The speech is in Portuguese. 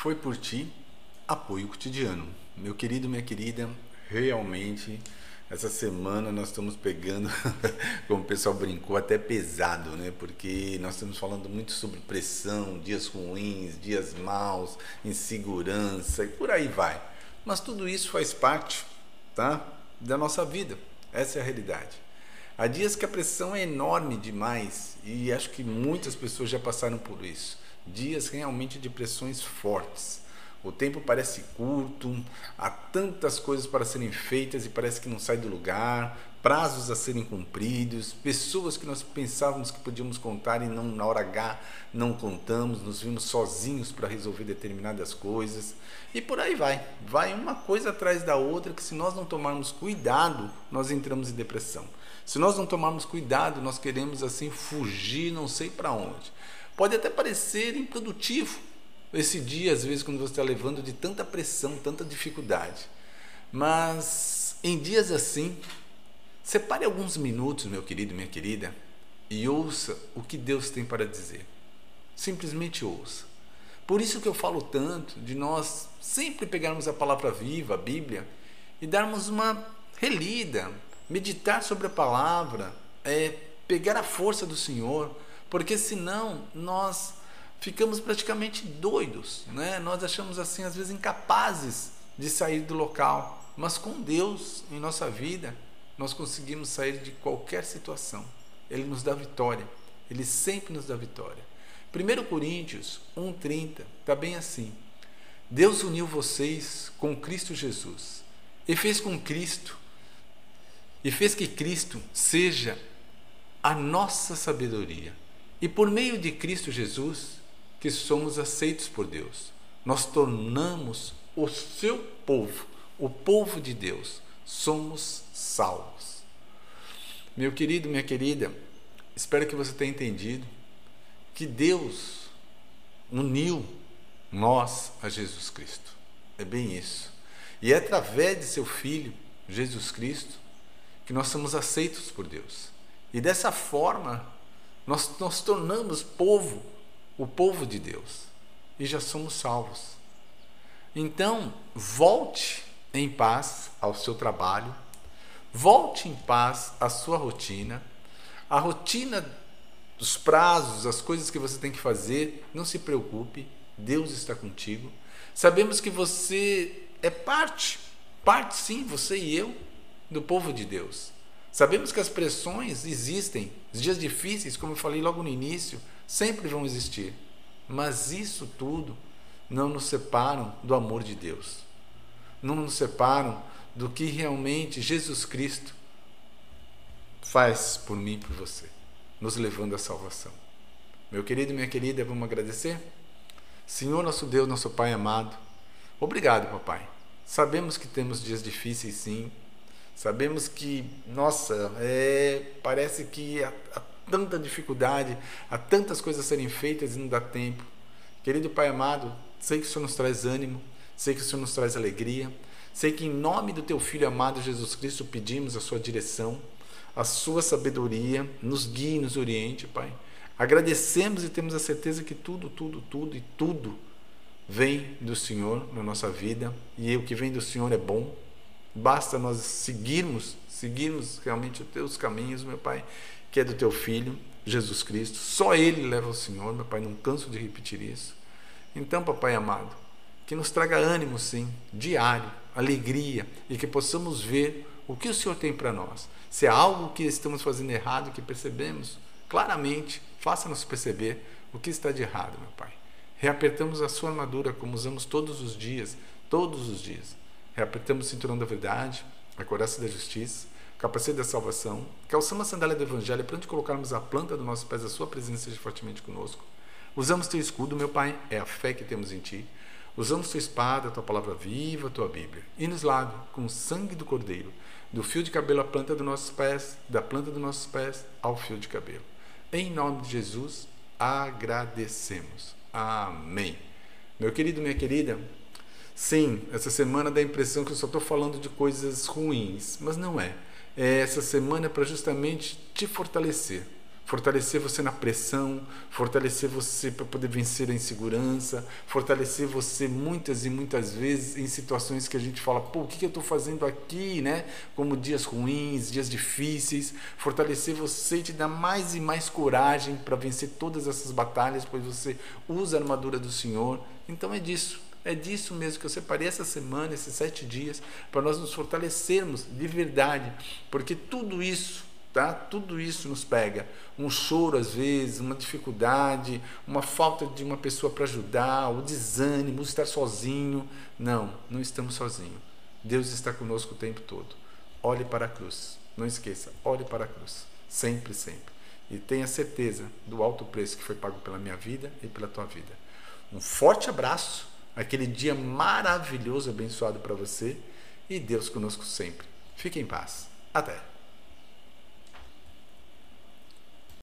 Foi por ti, apoio cotidiano. Meu querido, minha querida, realmente essa semana nós estamos pegando, como o pessoal brincou, até pesado, né? Porque nós estamos falando muito sobre pressão, dias ruins, dias maus, insegurança e por aí vai. Mas tudo isso faz parte, tá? Da nossa vida. Essa é a realidade. Há dias que a pressão é enorme demais e acho que muitas pessoas já passaram por isso dias realmente de pressões fortes. O tempo parece curto, há tantas coisas para serem feitas e parece que não sai do lugar, prazos a serem cumpridos, pessoas que nós pensávamos que podíamos contar e não na hora H não contamos, nos vimos sozinhos para resolver determinadas coisas e por aí vai. Vai uma coisa atrás da outra que se nós não tomarmos cuidado, nós entramos em depressão. Se nós não tomarmos cuidado, nós queremos assim fugir, não sei para onde. Pode até parecer improdutivo esse dia, às vezes, quando você está levando de tanta pressão, tanta dificuldade. Mas em dias assim, separe alguns minutos, meu querido, minha querida, e ouça o que Deus tem para dizer. Simplesmente ouça. Por isso que eu falo tanto de nós sempre pegarmos a palavra viva, a Bíblia, e darmos uma relida, meditar sobre a palavra, é, pegar a força do Senhor porque senão nós ficamos praticamente doidos, né? Nós achamos assim às vezes incapazes de sair do local, mas com Deus em nossa vida nós conseguimos sair de qualquer situação. Ele nos dá vitória. Ele sempre nos dá vitória. 1 Coríntios 1:30 está bem assim. Deus uniu vocês com Cristo Jesus e fez com Cristo e fez que Cristo seja a nossa sabedoria. E por meio de Cristo Jesus, que somos aceitos por Deus, nós tornamos o seu povo, o povo de Deus, somos salvos. Meu querido, minha querida, espero que você tenha entendido que Deus uniu nós a Jesus Cristo. É bem isso. E é através de seu Filho, Jesus Cristo, que nós somos aceitos por Deus. E dessa forma, nós nos tornamos povo, o povo de Deus, e já somos salvos. Então, volte em paz ao seu trabalho, volte em paz à sua rotina, a rotina dos prazos, as coisas que você tem que fazer, não se preocupe, Deus está contigo. Sabemos que você é parte, parte sim, você e eu, do povo de Deus. Sabemos que as pressões existem, os dias difíceis, como eu falei logo no início, sempre vão existir. Mas isso tudo não nos separam do amor de Deus. Não nos separam do que realmente Jesus Cristo faz por mim e por você, nos levando à salvação. Meu querido e minha querida, vamos agradecer? Senhor, nosso Deus, nosso Pai amado, obrigado, papai. Sabemos que temos dias difíceis, sim, Sabemos que, nossa, é, parece que há, há tanta dificuldade, há tantas coisas a serem feitas e não dá tempo. Querido Pai amado, sei que o Senhor nos traz ânimo, sei que o Senhor nos traz alegria, sei que em nome do Teu Filho amado Jesus Cristo pedimos a Sua direção, a Sua sabedoria, nos guie, nos oriente, Pai. Agradecemos e temos a certeza que tudo, tudo, tudo e tudo vem do Senhor na nossa vida e o que vem do Senhor é bom, Basta nós seguirmos, seguirmos realmente os teus caminhos, meu Pai, que é do teu Filho, Jesus Cristo. Só Ele leva ao Senhor, meu Pai, não canso de repetir isso. Então, Papai amado, que nos traga ânimo, sim, diário, alegria, e que possamos ver o que o Senhor tem para nós. Se é algo que estamos fazendo errado, que percebemos claramente, faça-nos perceber o que está de errado, meu Pai. Reapertamos a sua armadura como usamos todos os dias, todos os dias Reapertamos o cinturão da verdade, a coraça da justiça, capacete da salvação, calçamos a sandália do evangelho para onde colocarmos a planta dos nossos pés, a sua presença seja fortemente conosco. Usamos teu escudo, meu Pai, é a fé que temos em ti. Usamos tua espada, tua palavra viva, tua Bíblia. E nos lave com o sangue do Cordeiro, do fio de cabelo à planta dos nossos pés, da planta dos nossos pés ao fio de cabelo. Em nome de Jesus, agradecemos. Amém. Meu querido, minha querida, Sim, essa semana dá a impressão que eu só estou falando de coisas ruins, mas não é. é essa semana é para justamente te fortalecer. fortalecer você na pressão, fortalecer você para poder vencer a insegurança, fortalecer você muitas e muitas vezes em situações que a gente fala, pô, o que, que eu estou fazendo aqui, né? Como dias ruins, dias difíceis, fortalecer você e te dar mais e mais coragem para vencer todas essas batalhas, pois você usa a armadura do Senhor. Então é disso. É disso mesmo que eu separei essa semana, esses sete dias, para nós nos fortalecermos de verdade, porque tudo isso tá? Tudo isso nos pega. Um choro às vezes, uma dificuldade, uma falta de uma pessoa para ajudar, o desânimo, estar sozinho. Não, não estamos sozinhos. Deus está conosco o tempo todo. Olhe para a cruz. Não esqueça, olhe para a cruz. Sempre, sempre. E tenha certeza do alto preço que foi pago pela minha vida e pela tua vida. Um forte abraço, aquele dia maravilhoso, abençoado para você e Deus conosco sempre. Fique em paz. Até.